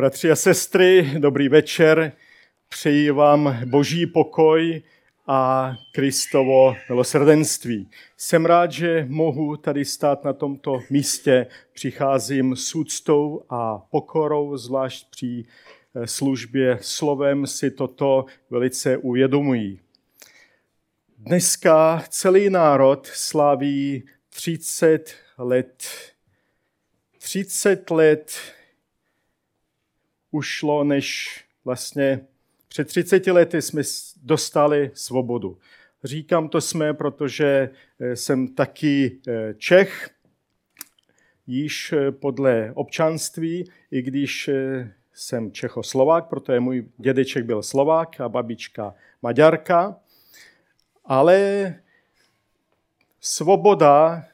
Bratři a sestry, dobrý večer. Přeji vám boží pokoj a Kristovo milosrdenství. Jsem rád, že mohu tady stát na tomto místě. Přicházím s úctou a pokorou, zvlášť při eh, službě slovem si toto velice uvědomují. Dneska celý národ slaví 30 let. 30 let ušlo, než vlastně před 30 lety jsme dostali svobodu. Říkám to jsme, protože eh, jsem taky eh, Čech, již eh, podle občanství, i když jsem Čechoslovák, protože můj dědeček byl Slovák a babička Maďarka, ale svoboda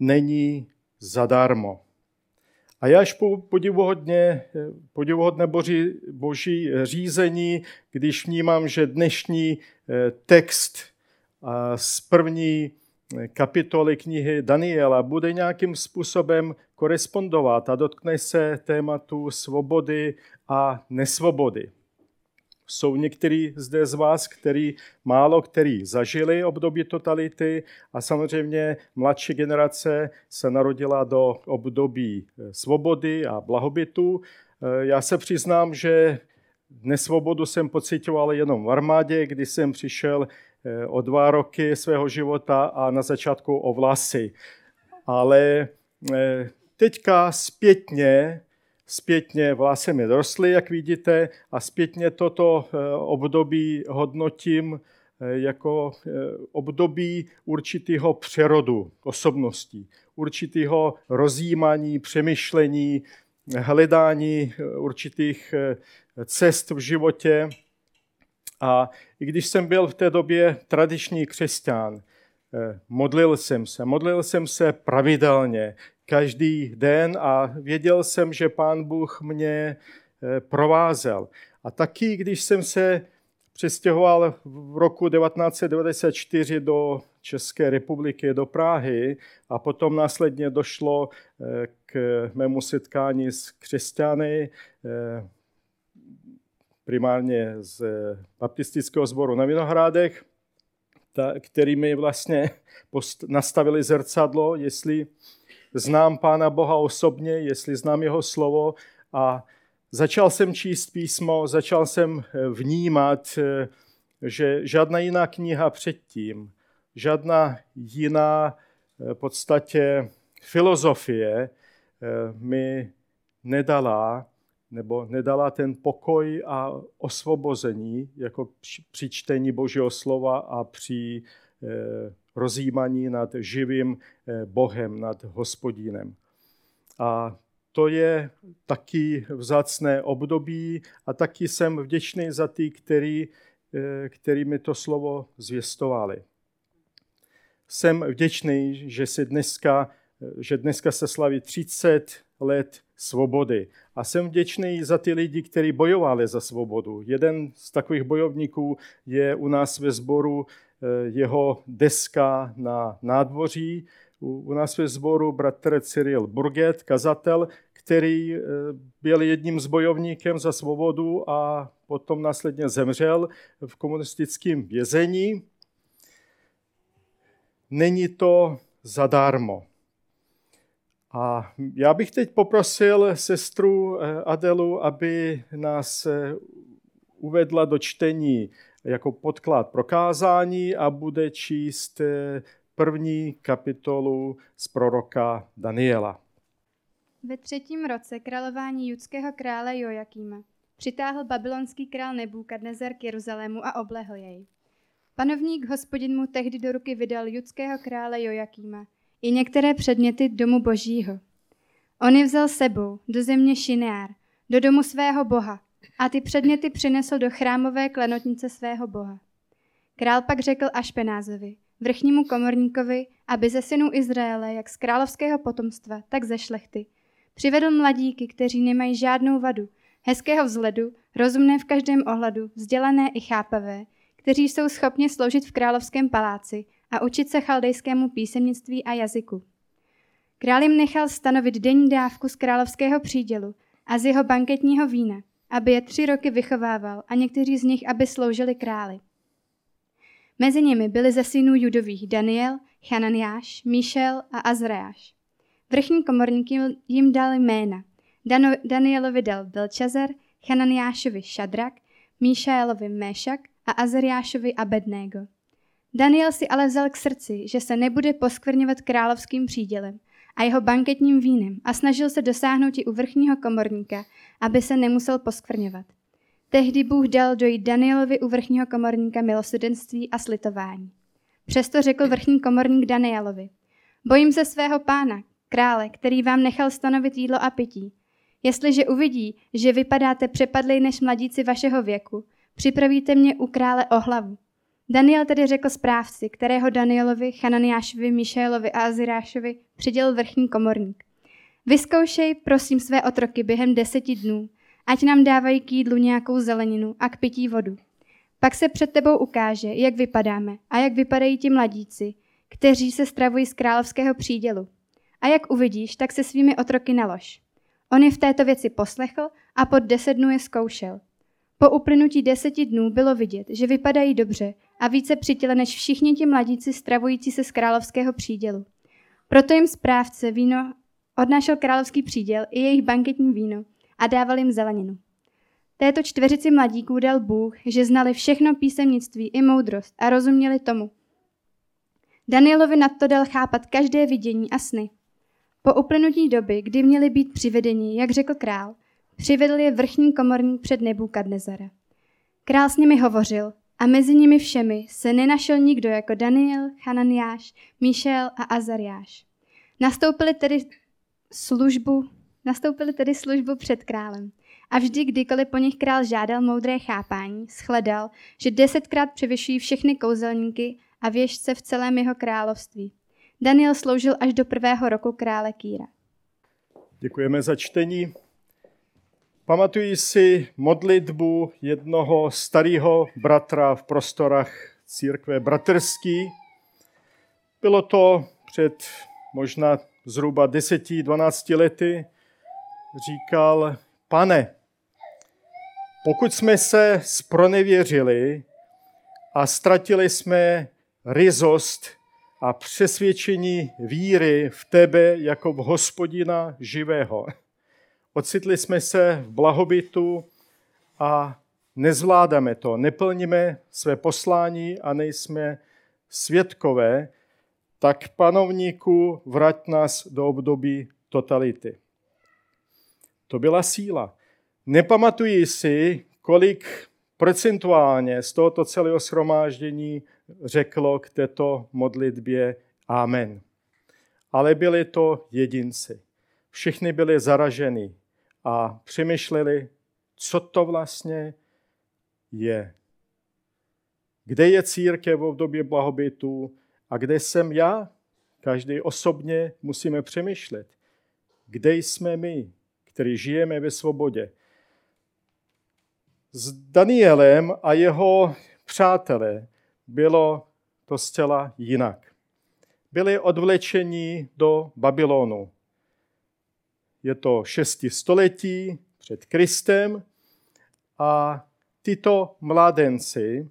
není zadarmo. A je až podivuhodně, podivuhodné boží, boží řízení, když vnímám, že dnešní eh, text z první kapitoly knihy Daniela bude nějakým způsobem korespondovat a dotkne se tématu svobody a nesvobody. Jsou někteří zde z vás, kteří málo který zažili období totality a samozřejmě mladší generace se narodila do období eh, svobody a blahobytu. Eh, já se přiznám, že nesvobodu jsem pocitoval jenom v armádě, kdy jsem přišel eh, o dva roky svého života a na začátku o vlasy. Ale teďka zpětně Zpětně vlasy mi rostly, jak vidíte, a zpětně toto eh, období hodnotím eh, jako eh, období určitého přerodu osobností, určitého rozjímání, přemýšlení, hledání určitých cest v životě. A i když jsem byl v té době tradiční křesťan, modlil jsem se, modlil jsem se pravidelně, každý den a věděl jsem, že Pán Bůh mě eh, provázel. A taky, když jsem se přestěhoval v roku 1994 do České republiky, do Prahy a potom následně došlo eh, k mému setkání s křesťany, eh, primárně z baptistického sboru na Vinohrádech, který mi vlastně nastavili zrcadlo, jestli znám Pána Boha osobně, jestli znám jeho slovo. A začal jsem číst písmo, začal jsem eh, vnímat, eh, že žádná jiná kniha předtím, žádná jiná v eh, podstatě filozofie mi nedala nebo nedala ten pokoj a osvobození jako při čtení Božího slova a při rozjímaní nad živým eh, Bohem, nad hospodinem. A to je taky vzácné období a taky jsem vděčný za ty, který, eh, který mi to slovo zvěstovali. Jsem vděčný, že, si dneska, že dneska se slaví 30 let svobody. A jsem vděčný za ty lidi, kteří bojovali za svobodu. Jeden z takových bojovníků je u nás ve sboru Eh, jeho deska na nádvoří. U nás ve sboru bratr Cyril Burget, kazatel, který eh, byl jedním z bojovníkem za svobodu a potom následně zemřel v komunistickém vězení. Není to zadarmo. A já bych teď poprosil sestru eh, Adelu, aby nás uvedla do čtení jako podklad prokázání a bude číst eh, první kapitolu z proroka Daniela. Ve třetím roce králování judského krále Jojakýma přitáhl babylonský král Nebukadnezar k Jeruzalému a oblehl jej. Panovník hospodin mu tehdy do ruky vydal judského krále Jojakýma i některé předměty domu božího. On je vzal sebou do země Šineár, do domu svého boha, a ty předměty přinesl do chrámové klenotnice svého boha. Král pak řekl Ašpenázovi, vrchnímu komorníkovi, aby ze synů Izraele, jak z královského potomstva, tak ze šlechty, přivedl mladíky, kteří nemají žádnou vadu, hezkého vzhledu, rozumné v každém ohledu, vzdělané i chápavé, kteří jsou schopni sloužit v královském paláci a učit se chaldejskému písemnictví a jazyku. Král jim nechal stanovit denní dávku z královského přídělu a z jeho banketního vína, aby je tři roky vychovával a někteří z nich, aby sloužili králi. Mezi nimi byli ze synů judových Daniel, Chananiáš, Míšel a Azrajáš. Vrchní komorník jim dal jména. Dano, Danielovi dal Belčazar, Chananiášovi Šadrak, Míšaelovi Méšak a Azariášovi Abednego. Daniel si ale vzal k srdci, že se nebude poskvrňovat královským přídělem a jeho banketním vínem a snažil se dosáhnout i u vrchního komorníka, aby se nemusel poskvrňovat. Tehdy Bůh dal dojít Danielovi u vrchního komorníka milosudenství a slitování. Přesto řekl vrchní komorník Danielovi, bojím se svého pána, krále, který vám nechal stanovit jídlo a pití. Jestliže uvidí, že vypadáte přepadlej než mladíci vašeho věku, připravíte mě u krále o hlavu. Daniel tedy řekl správci, kterého Danielovi, Chananiášovi, Mišélovi a Azirášovi přidělil vrchní komorník. Vyzkoušej, prosím, své otroky během deseti dnů, ať nám dávají k jídlu nějakou zeleninu a k pití vodu. Pak se před tebou ukáže, jak vypadáme a jak vypadají ti mladíci, kteří se stravují z královského přídělu. A jak uvidíš, tak se svými otroky nalož. On je v této věci poslechl a pod deset dnů je zkoušel. Po uplynutí deseti dnů bylo vidět, že vypadají dobře a více přitěle než všichni ti mladíci stravující se z královského přídělu. Proto jim správce víno odnášel královský příděl i jejich banketní víno a dával jim zeleninu. Této čtveřici mladíků dal Bůh, že znali všechno písemnictví i moudrost a rozuměli tomu. Danielovi nadto dal chápat každé vidění a sny. Po uplynutí doby, kdy měli být přivedeni, jak řekl král, přivedl je vrchní komorník před Nebukadnezara. Král s nimi hovořil a mezi nimi všemi se nenašel nikdo jako Daniel, Hananiáš, Míšel a Azariáš. Nastoupili tedy službu, nastoupili tedy službu před králem. A vždy, kdykoliv po nich král žádal moudré chápání, shledal, že desetkrát převyšují všechny kouzelníky a věžce v celém jeho království. Daniel sloužil až do prvého roku krále Kýra. Děkujeme za čtení. Pamatuji si modlitbu jednoho starého bratra v prostorách církve bratrský. Bylo to před možná zhruba 10-12 lety. Říkal, pane, pokud jsme se spronevěřili a ztratili jsme rizost a přesvědčení víry v tebe jako v hospodina živého, Ocitli jsme se v blahobytu a nezvládáme to, neplníme své poslání a nejsme svědkové, tak panovníku vrať nás do období totality. To byla síla. Nepamatuji si, kolik procentuálně z tohoto celého shromáždění řeklo k této modlitbě Amen. Ale byli to jedinci. Všichni byli zaraženi a přemýšleli, co to vlastně je. Kde je církev v období blahobytu a kde jsem já? Každý osobně musíme přemýšlet. Kde jsme my, kteří žijeme ve svobodě? S Danielem a jeho přátelé bylo to zcela jinak. Byli odvlečeni do Babylonu je to 6. století před Kristem a tyto mladenci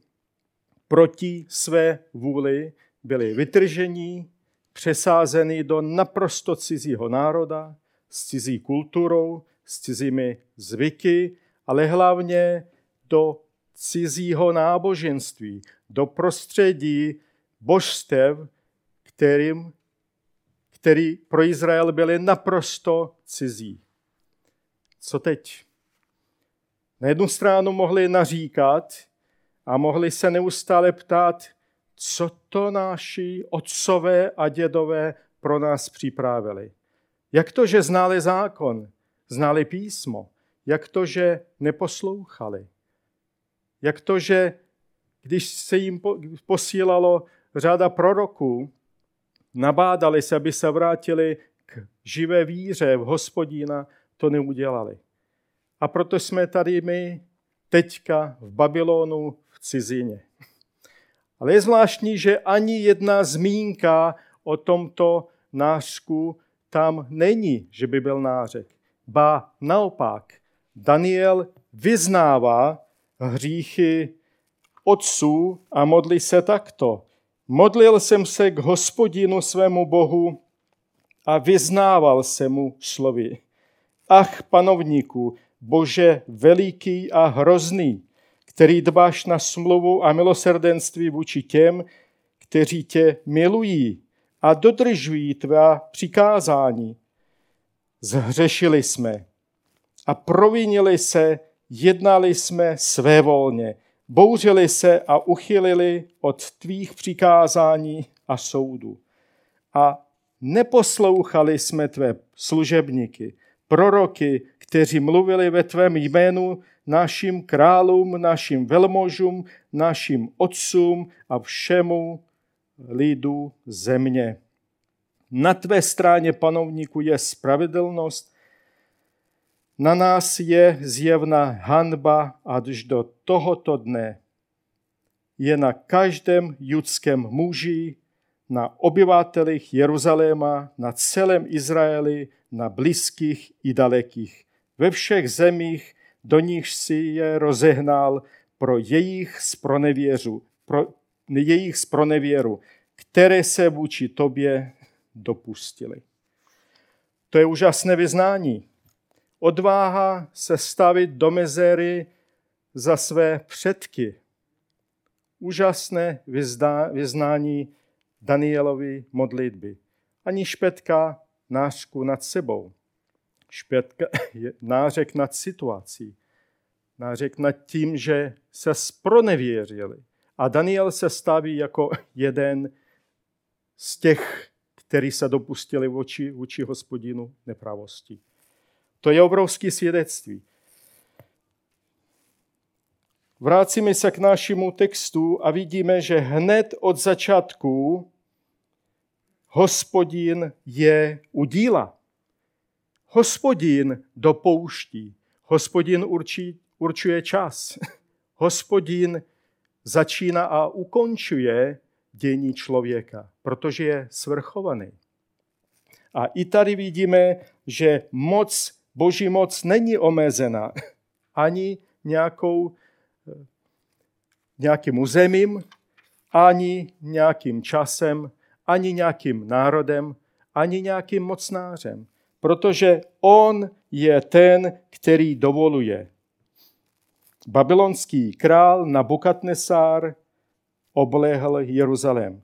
proti své vůli byli vytrženi, přesázeni do naprosto cizího národa, s cizí kulturou, s cizími zvyky, ale hlavně do cizího náboženství, do prostředí božstev, kterým který pro Izrael byly naprosto cizí. Co teď? Na jednu stranu mohli naříkat a mohli se neustále ptát, co to naši otcové a dědové pro nás připravili. Jak to, že znali zákon, znali písmo? Jak to, že neposlouchali? Jak to, že když se jim posílalo řada proroků, nabádali se, aby se vrátili k živé víře v hospodína, to neudělali. A proto jsme tady my teďka v Babylonu v cizině. Ale je zvláštní, že ani jedna zmínka o tomto nářku tam není, že by byl nářek. Ba naopak, Daniel vyznává hříchy otců a modlí se takto. Modlil jsem se k hospodinu svému Bohu a vyznával se mu slovy. Ach, panovníku, Bože veliký a hrozný, který dbáš na smlouvu a milosrdenství vůči těm, kteří tě milují a dodržují tvá přikázání. Zhřešili jsme a provinili se, jednali jsme svévolně, bouřili se a uchylili od tvých přikázání a soudu. A neposlouchali jsme tvé služebníky, proroky, kteří mluvili ve tvém jménu našim králům, našim velmožům, našim otcům a všemu lidu země. Na tvé straně panovníku je spravedlnost, na nás je zjevná hanba až do tohoto dne. Je na každém judském muži, na obyvatelích Jeruzaléma, na celém Izraeli, na blízkých i dalekých, ve všech zemích, do nich si je rozehnal pro jejich spronevěru, pro jejich spronevěru, které se vůči tobě dopustili. To je úžasné vyznání. Odváha se stavit do mezery za své předky. Úžasné vyznání Danielovi modlitby. Ani špetka nářku nad sebou. Špetka je nářek nad situací. Nářek nad tím, že se spronevěřili. A Daniel se staví jako jeden z těch, kteří se dopustili vůči, vůči hospodinu nepravosti. To je obrovské svědectví. Vracíme se k našemu textu a vidíme, že hned od začátku hospodin je u díla. Hospodin dopouští. Hospodin určí, určuje čas. Hospodin začíná a ukončuje dění člověka, protože je svrchovaný. A i tady vidíme, že moc, boží moc není omezená ani nějakou, nějakým územím, ani nějakým časem, ani nějakým národem, ani nějakým mocnářem, protože on je ten, který dovoluje. Babylonský král Nabukadnesár oblehl Jeruzalém.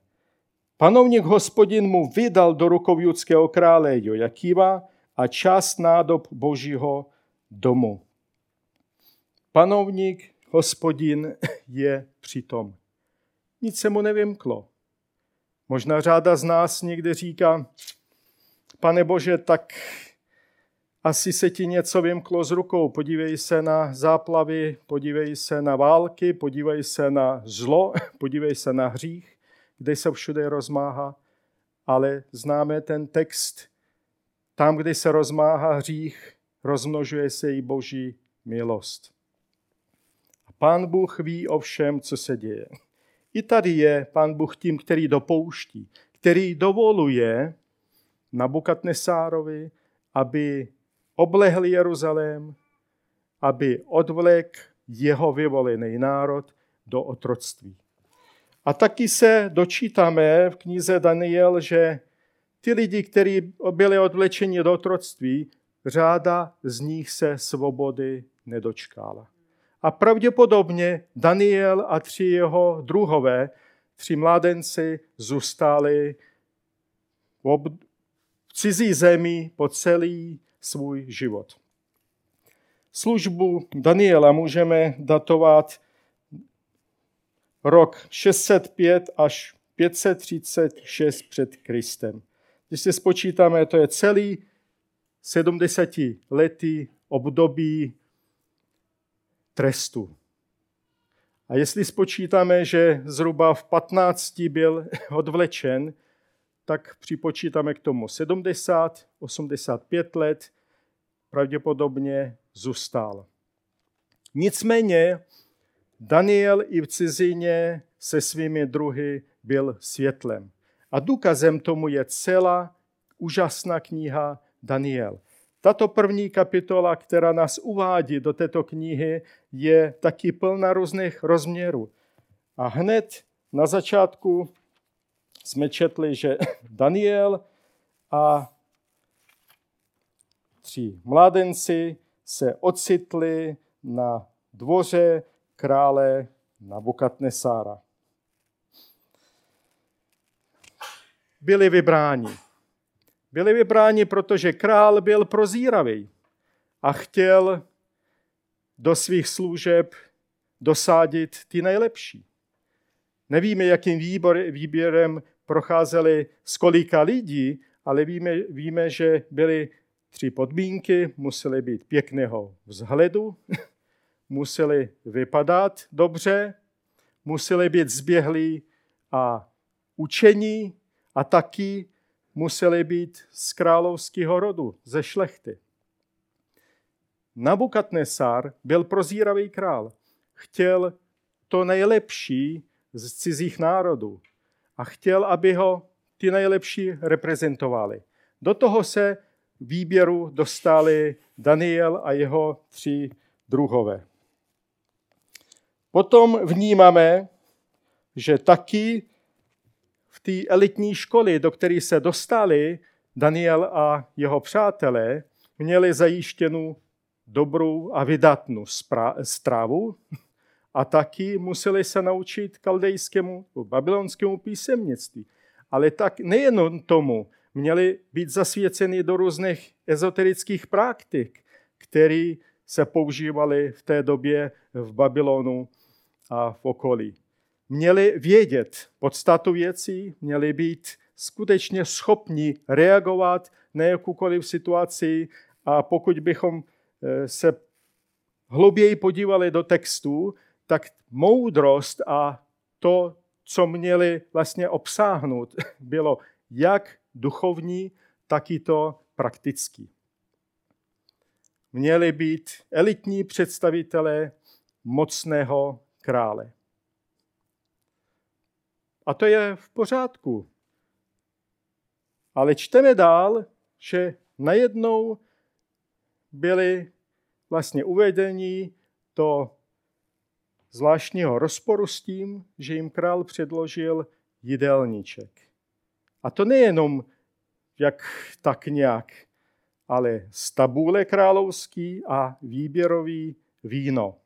Panovník hospodin mu vydal do rukou judského krále Jojakýva a část nádob božího domu. Panovník hospodin je přitom. Nic se mu nevymklo. Možná řáda z nás někde říká, pane Bože, tak asi se ti něco vymklo z rukou. Podívej se na záplavy, podívej se na války, podívej se na zlo, podívej se na hřích, kde se všude rozmáhá. Ale známe ten text, tam, kde se rozmáhá hřích, rozmnožuje se i boží milost. A pán Bůh ví o všem, co se děje. I tady je pán Bůh tím, který dopouští, který dovoluje Nabukadnesárovi, aby oblehl Jeruzalém, aby odvlek jeho vyvolený národ do otroctví. A taky se dočítáme v knize Daniel, že ty lidi, kteří byli odvlečeni do otroctví, řáda z nich se svobody nedočkala. A pravděpodobně Daniel a tři jeho druhové, tři mládenci, zůstali v cizí zemi po celý svůj život. Službu Daniela můžeme datovat rok 605 až 536 před Kristem. Když si spočítáme, to je celý 70 letý období trestu. A jestli spočítáme, že zhruba v 15 byl odvlečen, tak připočítáme k tomu 70, 85 let, pravděpodobně zůstal. Nicméně Daniel i v cizině se svými druhy byl světlem. A důkazem tomu je celá úžasná kniha Daniel. tato první kapitola, která nás uvádí do této knihy, je taky plná různých rozměrů. A hned na začátku jsme četli, že Daniel a tři mládenci se ocitli na dvoře krále Nabukadnesára. Byli vybráni. Byli vybráni, protože král byl prozíravý a chtěl do svých služeb dosádit ty nejlepší. Nevíme, jakým výbor, výběrem procházeli z kolika lidí, ale víme, víme, že byly tři podmínky. Museli být pěkného vzhledu, museli vypadat dobře, museli být zběhlí a učení a taky museli být z královského rodu, ze šlechty. Nabukadnesar byl prozíravý král. Chtěl to nejlepší z cizích národů a chtěl, aby ho ty nejlepší reprezentovali. Do toho se výběru dostali Daniel a jeho tři druhové. Potom vnímáme, že taky té elitní školy, do které se dostali Daniel a jeho přátelé, měli zajištěnou dobrou a vydatnou strávu a taky museli se naučit kaldejskému, babylonskému písemnictví. Ale tak nejenom tomu, měli být zasvěceni do různých ezoterických praktik, které se používaly v té době v Babylonu a v okolí. Měli vědět podstatu věcí, měli být skutečně schopni reagovat na jakoukoliv situaci a pokud bychom eh, se hlouběji podívali do textu, tak moudrost a to, co měli vlastně obsáhnout, bylo jak duchovní, tak i to praktický. Měli být elitní představitelé mocného krále. A to je v pořádku. Ale čteme dál, že najednou byli vlastně uvedeni do zvláštního rozporu s tím, že jim král předložil jídelníček. A to nejenom jak tak nějak, ale stabule královský a výběrový víno.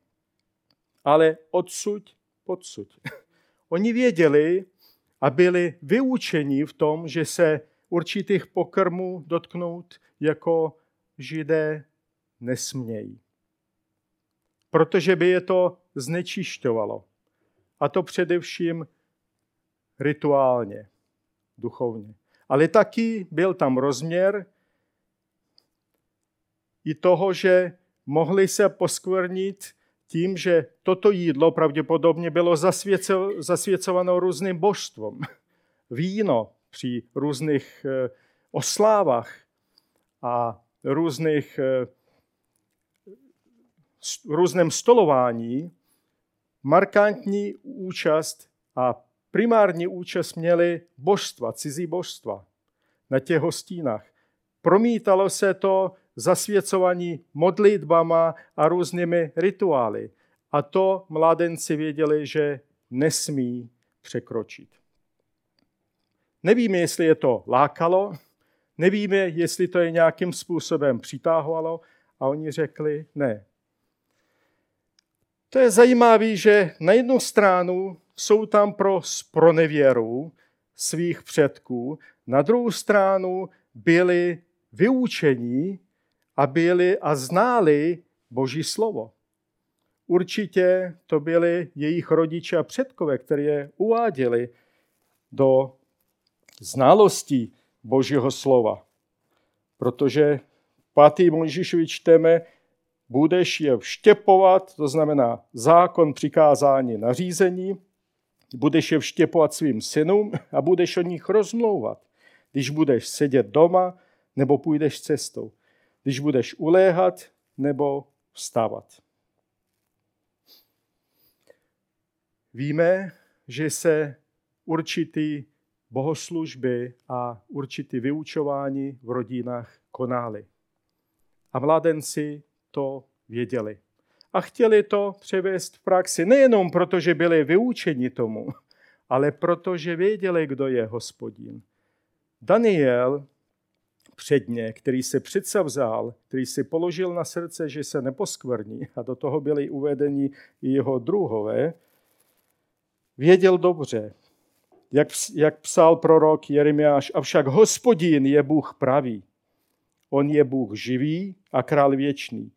Ale odsud, podsud. Oni věděli a byli vyučeni v tom, že se určitých pokrmů dotknout jako židé nesmějí. Protože by je to znečišťovalo. A to především rituálně, duchovně. Ale taky byl tam rozměr i toho, že mohli se poskvrnit tím, že toto jídlo pravděpodobně bylo zasvěco, zasvěcováno různým božstvům. Víno při různých eh, oslávách a různých, eh, různém stolování markantní účast a primární účast měly božstva, cizí božstva na těch hostínách. Promítalo se to zasvěcovaní modlitbama a různými rituály. A to mládenci věděli, že nesmí překročit. Nevíme, jestli je to lákalo, nevíme, jestli to je nějakým způsobem přitáhovalo a oni řekli ne. To je zajímavé, že na jednu stranu jsou tam pro spronevěru svých předků, na druhou stranu byli vyučení a byli a znali Boží slovo. Určitě to byli jejich rodiče a předkové, kteří je uváděli do znalosti Božího slova. Protože v 5. Mojžíšovi čteme, budeš je vštěpovat, to znamená zákon, přikázání, nařízení, budeš je vštěpovat svým synům a budeš o nich rozmlouvat, když budeš sedět doma nebo půjdeš cestou když budeš uléhat nebo vstávat. Víme, že se určitý bohoslužby a určitý vyučování v rodinách konaly. A mládenci to věděli. A chtěli to převést v praxi nejenom proto, že byli vyučeni tomu, ale protože věděli, kdo je hospodin. Daniel předně, který přece vzal, který si položil na srdce, že se neposkvrní, a do toho byli uvedeni i jeho druhové, věděl dobře, jak, jak psal prorok Jeremiáš, avšak hospodin je Bůh pravý. On je Bůh živý a král věčný.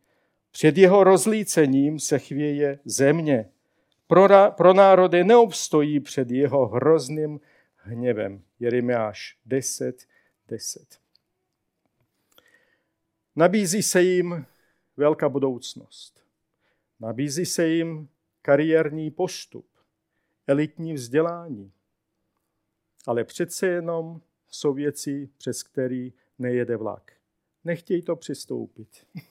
Před jeho rozlícením se chvěje země. Pro, pro národy neobstojí před jeho hrozným hněvem. Jeremiáš 10, 10. Nabízí se jim velká budoucnost. Nabízí se jim kariérní postup, elitní vzdělání. Ale přece jenom jsou věci, přes který nejede vlak. Nechtějí to přistoupit.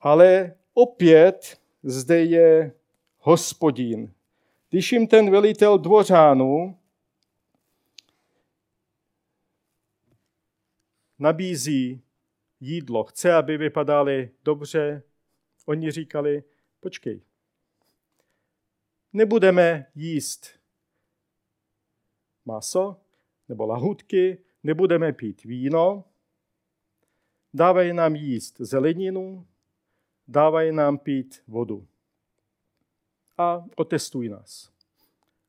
Ale opět zde je hospodín. Když jim ten velitel dvořánu nabízí jídlo, chce, aby vypadali dobře, oni říkali, počkej, nebudeme jíst maso nebo lahutky, nebudeme pít víno, dávají nám jíst zeleninu, dávají nám pít vodu. A otestují nás.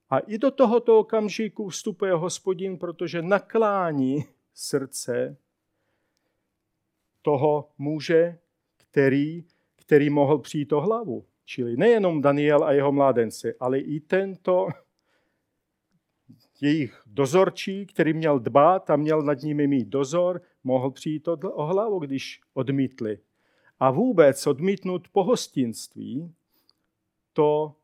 A i do tohoto okamžiku vstupuje hospodin, protože naklání srdce toho muže, který, který mohl přijít o hlavu. Čili nejenom Daniel a jeho mládenci, ale i tento jejich dozorčí, který měl dbát a měl nad nimi mít dozor, mohl přijít o hlavu, když odmítli. A vůbec odmítnout pohostinství, to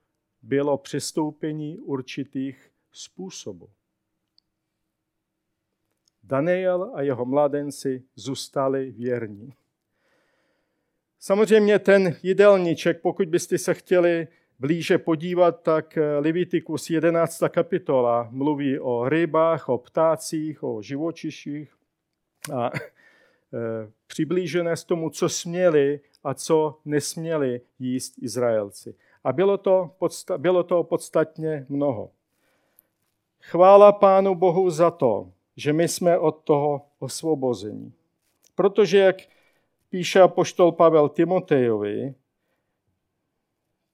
bylo přistoupení určitých způsobů. Daniel a jeho mladenci zůstali věrní. Samozřejmě ten jídelníček, pokud byste se chtěli blíže podívat, tak Leviticus 11. kapitola mluví o rybách, o ptácích, o živočiších a e, přiblížené s tomu, co směli a co nesměli jíst Izraelci. A bylo to, podsta- bylo to podstatně mnoho. Chvála Pánu Bohu za to, že my jsme od toho osvobození. Protože, jak píše apoštol Pavel Timotejovi,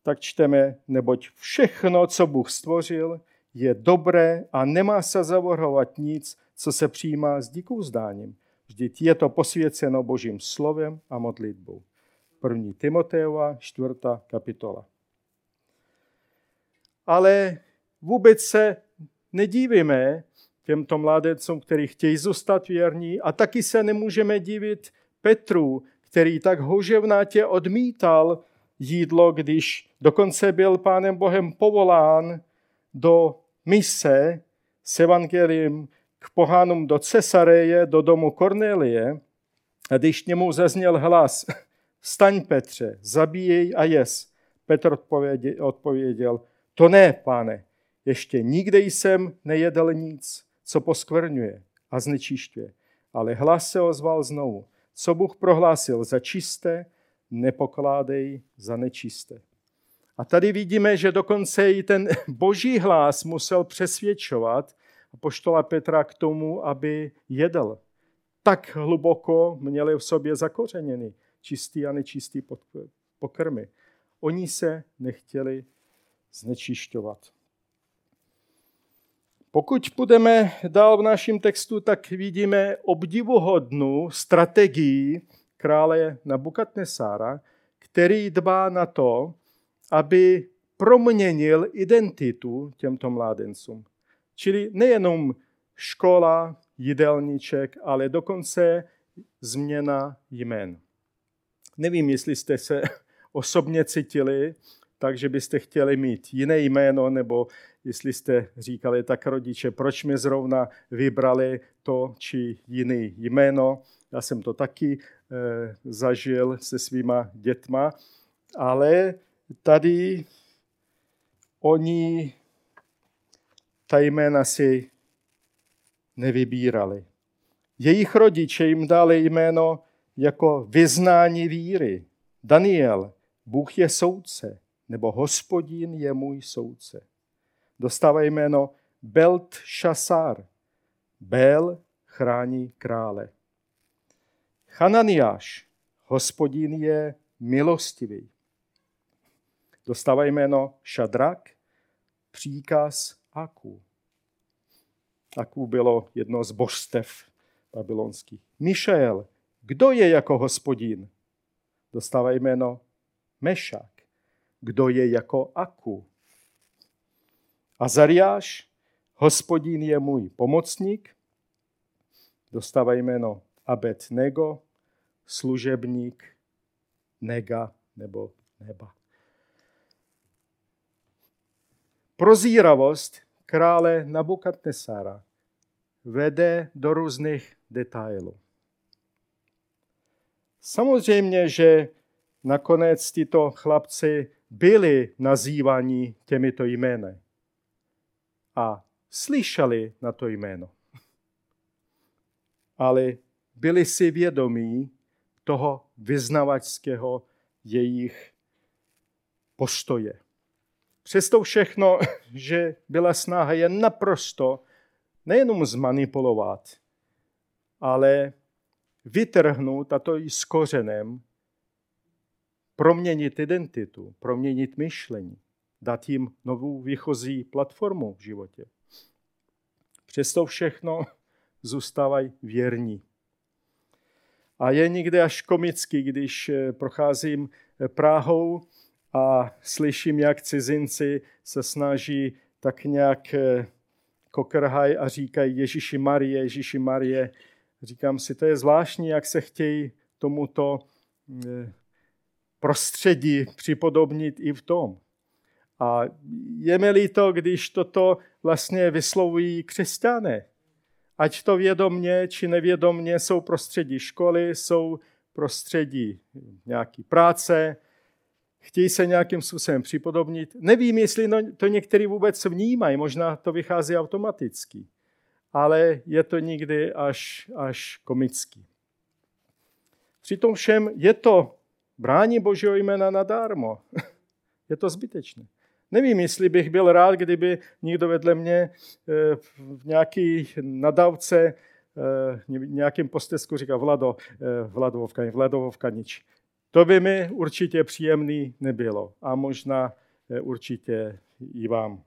tak čteme, neboť všechno, co Bůh stvořil, je dobré a nemá se zavrhovat nic, co se přijímá s díkou zdáním. Vždyť je to posvěceno Božím slovem a modlitbou. 1. Timotejova, 4. kapitola. Ale vůbec se nedívíme, těmto mládencům, kteří chtějí zůstat věrní. A taky se nemůžeme divit Petru, který tak hoževnátě odmítal jídlo, když dokonce byl pánem Bohem povolán do mise s evangeliem k pohánům do Cesareje, do domu Kornelie. A když němu zazněl hlas, staň Petře, zabíjej a jes. Petr odpověděl, to ne, pane, ještě nikdy jsem nejedl nic, co poskvrňuje a znečišťuje. Ale hlas se ozval znovu. Co Bůh prohlásil za čisté, nepokládej za nečisté. A tady vidíme, že dokonce i ten boží hlas musel přesvědčovat poštola Petra k tomu, aby jedl. Tak hluboko měli v sobě zakořeněny čistý a nečistý pokrmy. Oni se nechtěli znečišťovat. Pokud půjdeme dál v našem textu, tak vidíme obdivuhodnou strategii krále Nabukadnesára, který dbá na to, aby proměnil identitu těmto mládencům. Čili nejenom škola, jídelníček, ale dokonce změna jmen. Nevím, jestli jste se osobně cítili, takže byste chtěli mít jiné jméno, nebo jestli jste říkali tak rodiče, proč mi zrovna vybrali to či jiný jméno. Já jsem to taky e, zažil se svýma dětma, ale tady oni ta jména si nevybírali. Jejich rodiče jim dali jméno jako vyznání víry. Daniel, Bůh je soudce, nebo hospodin je můj soudce. Dostává jméno Belt Šasár. Bel chrání krále. Hananiáš, hospodin je milostivý. Dostává jméno Šadrak, příkaz Aku. Aku bylo jedno z božstev babylonských. Mišael, kdo je jako hospodin? Dostává jméno Mešak. Kdo je jako Aku? Azariáš, hospodin je můj pomocník. Dostává jméno Abednego, služebník Nega nebo neba. Prozíravost krále Nabukadnesara vede do různých detailů. Samozřejmě, že nakonec tyto chlapci byli nazývaní těmito jmény a slyšeli na to jméno. Ale byli si vědomí toho vyznavačského jejich postoje. Přesto všechno, že byla snaha je naprosto nejenom zmanipulovat, ale vytrhnout, a to i s kořenem, proměnit identitu, proměnit myšlení, dát jim novou výchozí platformu v životě. Přesto všechno zůstávají věrní. A je někde až komický, když eh, procházím eh, Prahou a slyším, jak cizinci se snaží tak nějak eh, kokrhaj a říkají Ježíši Marie, Ježíši Marie. Říkám si, to je zvláštní, jak se chtějí tomuto prostředí připodobnit i v tom. A je mi líto, když toto vlastně vyslovují křesťané. Ať to vědomně či nevědomně jsou prostředí školy, jsou prostředí nějaký práce, chtějí se nějakým způsobem připodobnit. Nevím, jestli no, to někteří vůbec vnímají, možná to vychází automaticky, ale je to někdy až, až komický. Přitom všem je to brání Božího jména nadarmo. je to zbytečné. Nevím, jestli bych byl rád, kdyby někdo vedle mě eh, v nějaký nadávce eh, nějakým postesku říkal Vlado, eh, Vladovovka, Vladovovka nič. To by mi určitě příjemný nebylo a možná určitě i vám.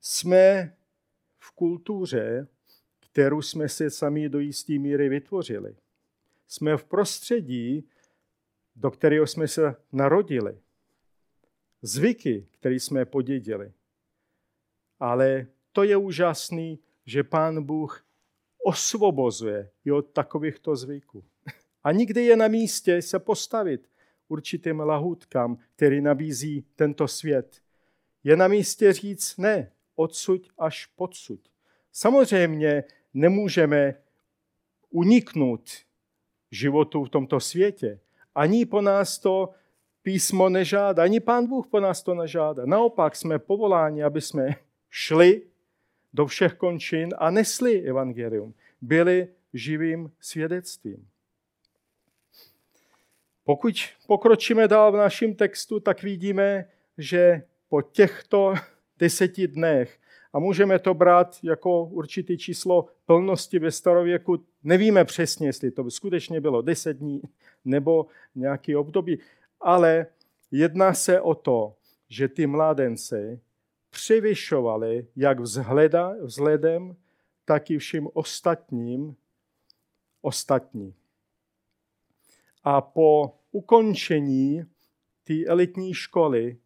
Jsme v kultuře, kterou jsme si sami do jisté míry vytvořili. Jsme v prostředí, do kterého jsme se narodili. Zvyky, které jsme podědili. Ale to je úžasný, že Pán Bůh osvobozuje i od takovýchto zvyků. A nikdy je na místě se postavit určitým lahůdkám, který nabízí tento svět. Je na místě říct ne, odsud až podsud. Samozřejmě nemůžeme uniknout životu v tomto světě, ani po nás to písmo nežádá, ani Pán Bůh po nás to nežádá. Naopak jsme povoláni, aby jsme šli do všech končin a nesli evangelium. Byli živým svědectvím. Pokud pokročíme dál v našem textu, tak vidíme, že po těchto deseti dnech, a můžeme to brát jako určitý číslo plnosti ve starověku, nevíme přesně, jestli to skutečně bylo deset dní nebo nějaký období. Ale jedná se o to, že ty mládence převyšovali jak vzhleda, vzhledem, tak i všem ostatním ostatní. A po ukončení té elitní školy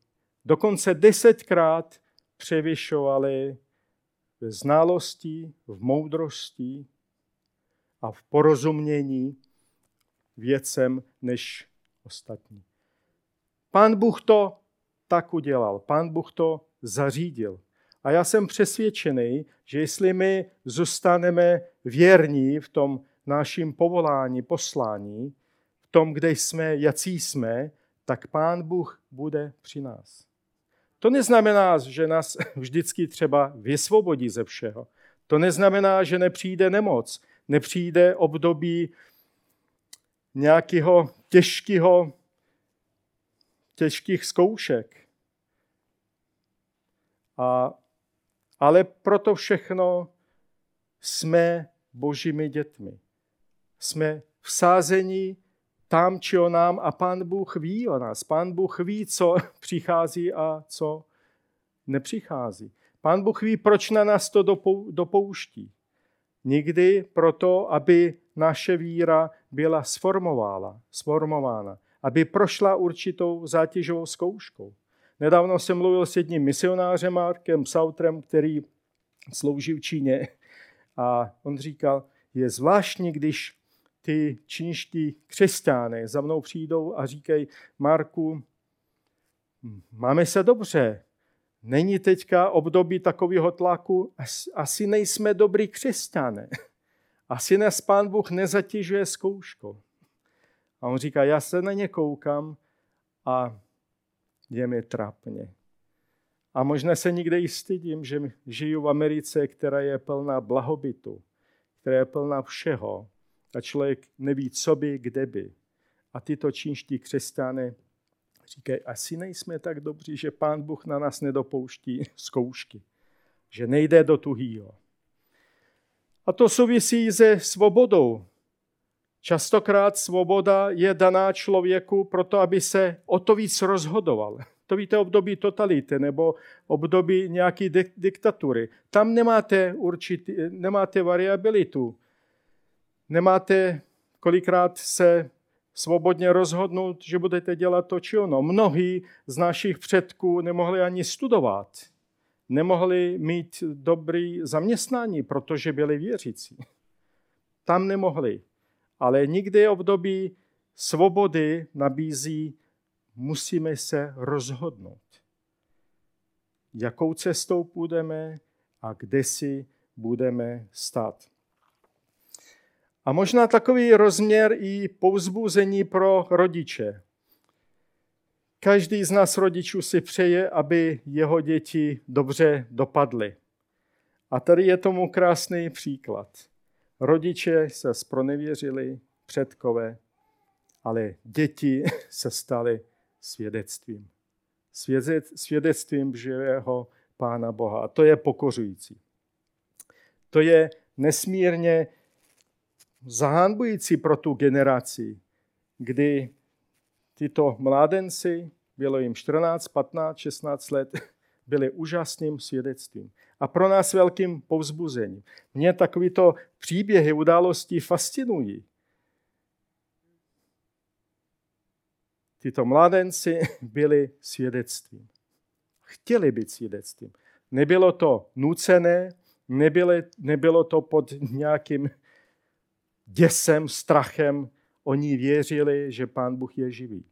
dokonce desetkrát převyšovali v znalosti, v moudrosti a v porozumění věcem než ostatní. Pán Bůh to tak udělal. Pán Bůh to zařídil. A já jsem přesvědčený, že jestli my zůstaneme věrní v tom naším povolání, poslání, v tom, kde jsme, jací jsme, tak Pán Bůh bude při nás. To neznamená, že nás vždycky třeba vysvobodí ze všeho. To neznamená, že nepřijde nemoc, nepřijde období nějakého těžkého, těžkých zkoušek. A, ale proto všechno jsme božími dětmi. Jsme vsázení tam či nám a pán Bůh ví o nás. Pán Bůh ví, co přichází a co nepřichází. Pán Bůh ví, proč na nás to dopouští. Nikdy proto, aby naše víra byla sformována, sformována, aby prošla určitou zátěžovou zkouškou. Nedávno jsem mluvil s jedním misionářem Markem Sautrem, který slouží v Číně a on říkal, je zvláštní, když ty čínští křesťány za mnou přijdou a říkají, Marku, máme se dobře, není teďka období takového tlaku, asi nejsme dobrý křesťané. Asi nás pán Bůh nezatěžuje zkouškou. A on říká, já se na ně koukám a je mi trapně. A možná se nikde i stydím, že žiju v Americe, která je plná blahobytu, která je plná všeho. A člověk neví, co by, kde by. A tyto čínští křesťané říkají, asi nejsme tak dobří, že pán Bůh na nás nedopouští zkoušky. Že nejde do tuhýho. A to souvisí se svobodou. Častokrát svoboda je daná člověku proto, aby se o to víc rozhodoval. To víte období totality nebo období nějaké diktatury. Tam nemáte, určitý, nemáte variabilitu. Nemáte kolikrát se svobodně rozhodnout, že budete dělat to či ono. Mnohí z našich předků nemohli ani studovat. Nemohli mít dobrý zaměstnání, protože byli věřící. Tam nemohli. Ale nikdy období svobody nabízí musíme se rozhodnout, jakou cestou půjdeme a kde si budeme stát. A možná takový rozměr i pouzbuzení pro rodiče. Každý z nás rodičů si přeje, aby jeho děti dobře dopadly. A tady je tomu krásný příklad. Rodiče se spronevěřili, předkové, ale děti se staly svědectvím. Svědectvím živého Pána Boha. A to je pokořující. To je nesmírně zahanbující pro tu generaci, kdy tyto mládenci, bylo jim 14, 15, 16 let, byli úžasným svědectvím. A pro nás velkým povzbuzením. Mě takovýto příběhy, události fascinují. Tyto mládenci byli svědectvím. Chtěli být svědectvím. Nebylo to nucené, nebylo, nebylo to pod nějakým děsem, strachem. Oni věřili, že Pán Bůh je živý.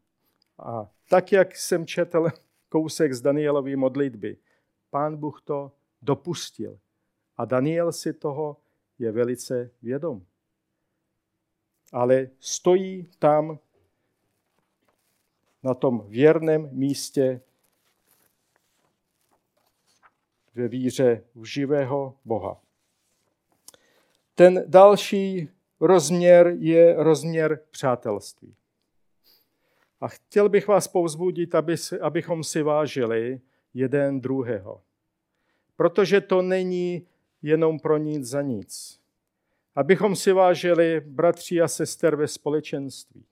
A tak, jak jsem četl kousek z Danielovy modlitby, Pán Bůh to dopustil. A Daniel si toho je velice vědom. Ale stojí tam na tom věrném místě ve víře v živého Boha. Ten další rozměr je rozměr přátelství. A chtěl bych vás povzbudit, aby, abychom si vážili jeden druhého. Protože to není jenom pro nic za nic. Abychom si vážili bratři a sester ve společenství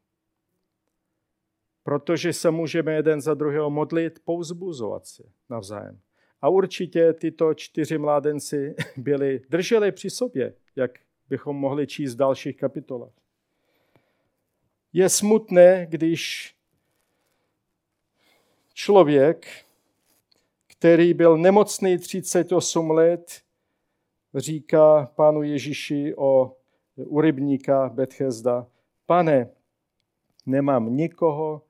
protože se můžeme jeden za druhého modlit, pouzbuzovat se navzájem. A určitě tyto čtyři mládenci byli, drželi při sobě, jak bychom mohli číst v dalších kapitolách. Je smutné, když člověk, který byl nemocný 38 let, říká pánu Ježíši o u rybníka Bethesda, pane, nemám nikoho,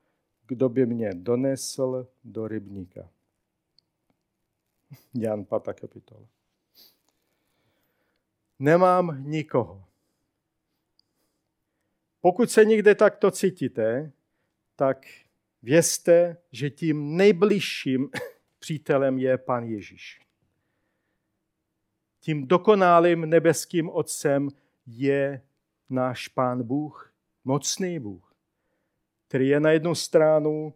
kdo by mě donesl do rybníka. Jan 5. kapitola. Nemám nikoho. Pokud se někde takto cítíte, tak vězte, že tím nejbližším přítelem je Pan Ježíš. Tím dokonalým nebeským Otcem je náš Pán Bůh, mocný Bůh, který je na jednu stranu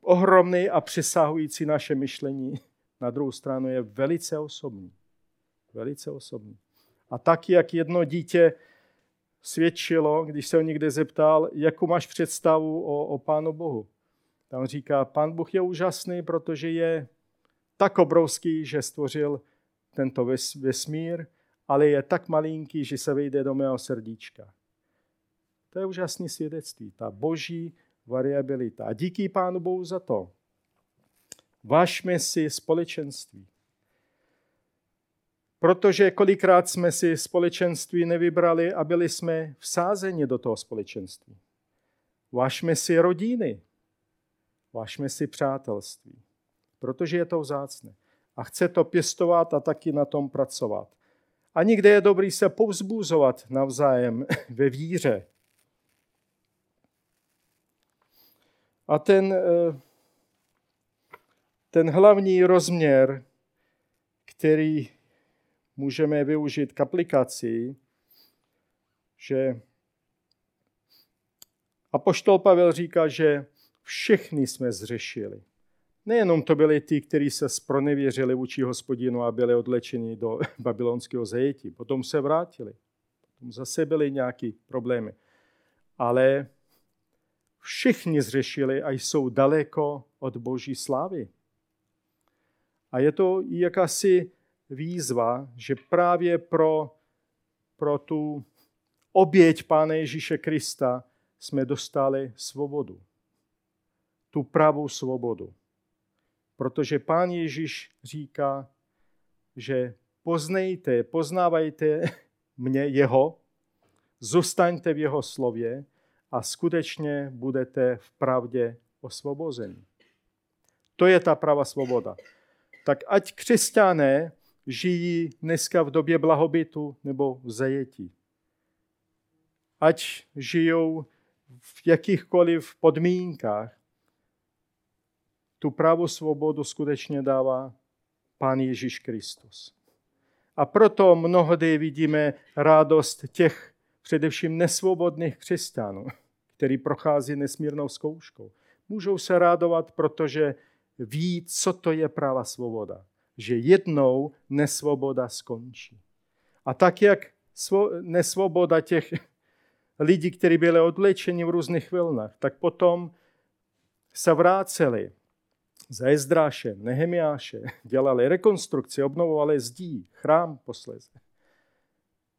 ohromný a přesahující naše myšlení, na druhou stranu je velice osobní. Velice osobní. A tak, jak jedno dítě svědčilo, když se ho někde zeptal, jakou máš představu o, o Pánu Bohu. Tam říká, Pán Bůh je úžasný, protože je tak obrovský, že stvořil tento vesmír, ale je tak malinký, že se vejde do mého srdíčka. To je úžasné svědectví, ta boží variabilita. A díky Pánu Bohu za to. Vašme si společenství. Protože kolikrát jsme si společenství nevybrali a byli jsme vsázeni do toho společenství. Vašme si rodiny. Vašme si přátelství. Protože je to vzácné. A chce to pěstovat a taky na tom pracovat. A někde je dobrý se povzbuzovat navzájem ve víře. A ten, eh, ten hlavní rozměr, který můžeme využít k aplikaci, že Apoštol Pavel říká, že všichni jsme zřešili. Nejenom to byli ti, kteří se spronevěřili vůči hospodinu a byli odlečeni do babylonského zajetí. Potom se vrátili. Potom zase byly nějaké problémy. Ale všichni zřešili a jsou daleko od boží slávy. A je to jakási výzva, že právě pro, pro tu oběť Pána Ježíše Krista jsme dostali svobodu. Tu pravou svobodu. Protože Pán Ježíš říká, že poznejte, poznávajte mě, jeho, zůstaňte v jeho slově a skutečně budete v pravdě osvobozeni. To je ta pravá svoboda. Tak ať křesťané žijí dneska v době blahobytu nebo v zajetí. Ať žijou v jakýchkoliv podmínkách, tu pravou svobodu skutečně dává Pán Ježíš Kristus. A proto mnohdy vidíme radost těch především nesvobodných křesťanů, který prochází nesmírnou zkouškou. Můžou se radovat, protože ví, co to je práva svoboda že jednou nesvoboda skončí. A tak, jak nesvoboda těch lidí, kteří byli odlečeni v různých vlnách, tak potom se vráceli za Ezdráše, Nehemiáše, dělali rekonstrukci, obnovovali zdí, chrám posledně.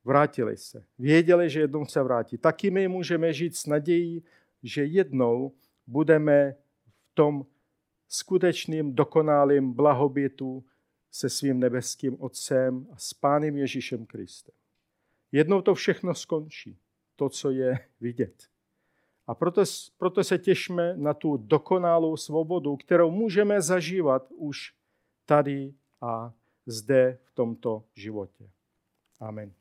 Vrátili se. Věděli, že jednou se vrátí. Taky my můžeme žít s nadějí, že jednou budeme v tom skutečným, dokonalým blahobytu se svým nebeským Otcem a s Pánem Ježíšem Kristem. Jednou to všechno skončí, to, co je vidět. A proto, proto se těšme na tu dokonalou svobodu, kterou můžeme zažívat už tady a zde v tomto životě. Amen.